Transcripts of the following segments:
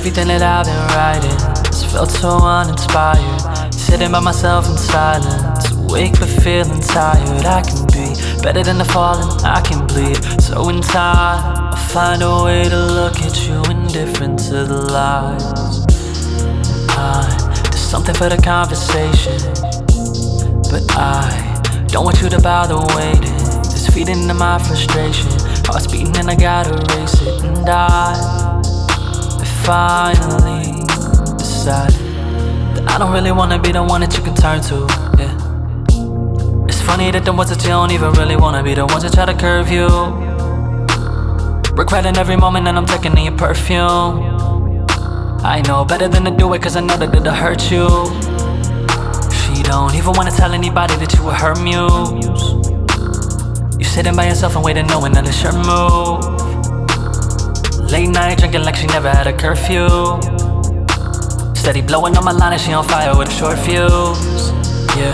Everything that I've been writing has felt so uninspired. Sitting by myself in silence, awake but feeling tired. I can be better than the fallen, I can bleed. So in time, I'll find a way to look at you indifferent to the lies. I, there's something for the conversation, but I don't want you to bother waiting. Just feeding into my frustration. Heart's beating and I gotta race it, and I finally decided that I don't really wanna be the one that you can turn to. Yeah. It's funny that the ones that you don't even really wanna be the ones that try to curve you. Regretting every moment that I'm taking in your perfume. I know better than to do it cause I know that it'll hurt you. She don't even wanna tell anybody that you were her muse. You sitting by yourself and waiting, knowing that it's your move. Late night drinking like she never had a curfew. Steady blowing on my line and she on fire with a short fuse. Yeah,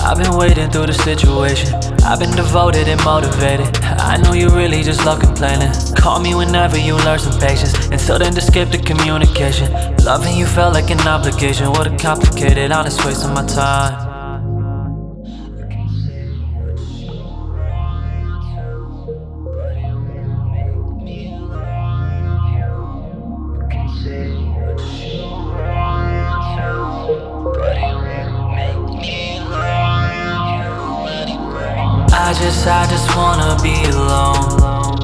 I've been waiting through the situation. I've been devoted and motivated. I know you really just love complaining. Call me whenever you learn some patience. Until then, just skip the communication. Loving you felt like an obligation. What a complicated, honest waste of my time. I just, I just wanna be alone.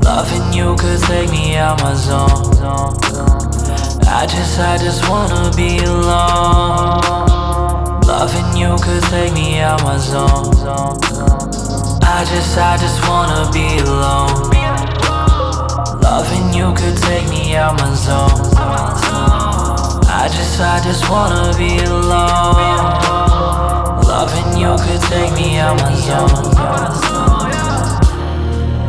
Loving you could take me out my zone. I just, I just wanna be alone. Loving you could take me out my zone. I just, I just wanna be alone. Loving you could take me out my zone. I just, I just wanna be alone. Loving you could take me out my zone.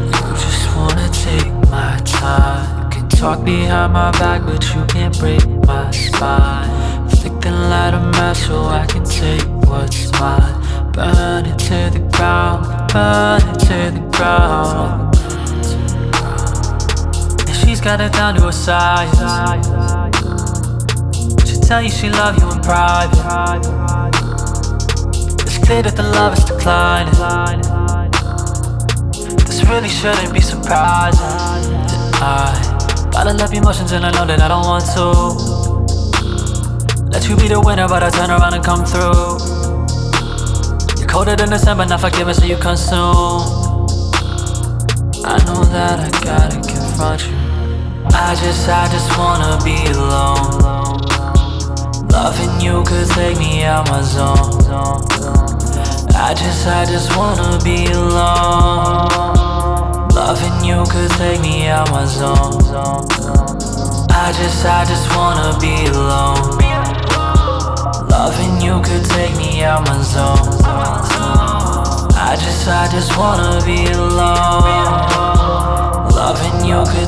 You just wanna take my time. You can talk behind my back, but you can't break my spine. Flick the light a match so I can take what's mine. Burn it to the ground, burn it to the ground. And she's got it down to a science. She tell you she love you in private clear that the love is declining. This really shouldn't be surprising. I bottle up emotions and I know that I don't want to. Let you be the winner, but I turn around and come through. You're colder than December, not forgiving, so you consume. I know that I gotta confront you. I just, I just wanna be alone. Loving you could take me out my zone. I just, I just wanna be alone. Loving you could take me out my zone. I just, I just wanna be alone. Loving you could take me out my zone. I just, I just wanna be alone. Loving you could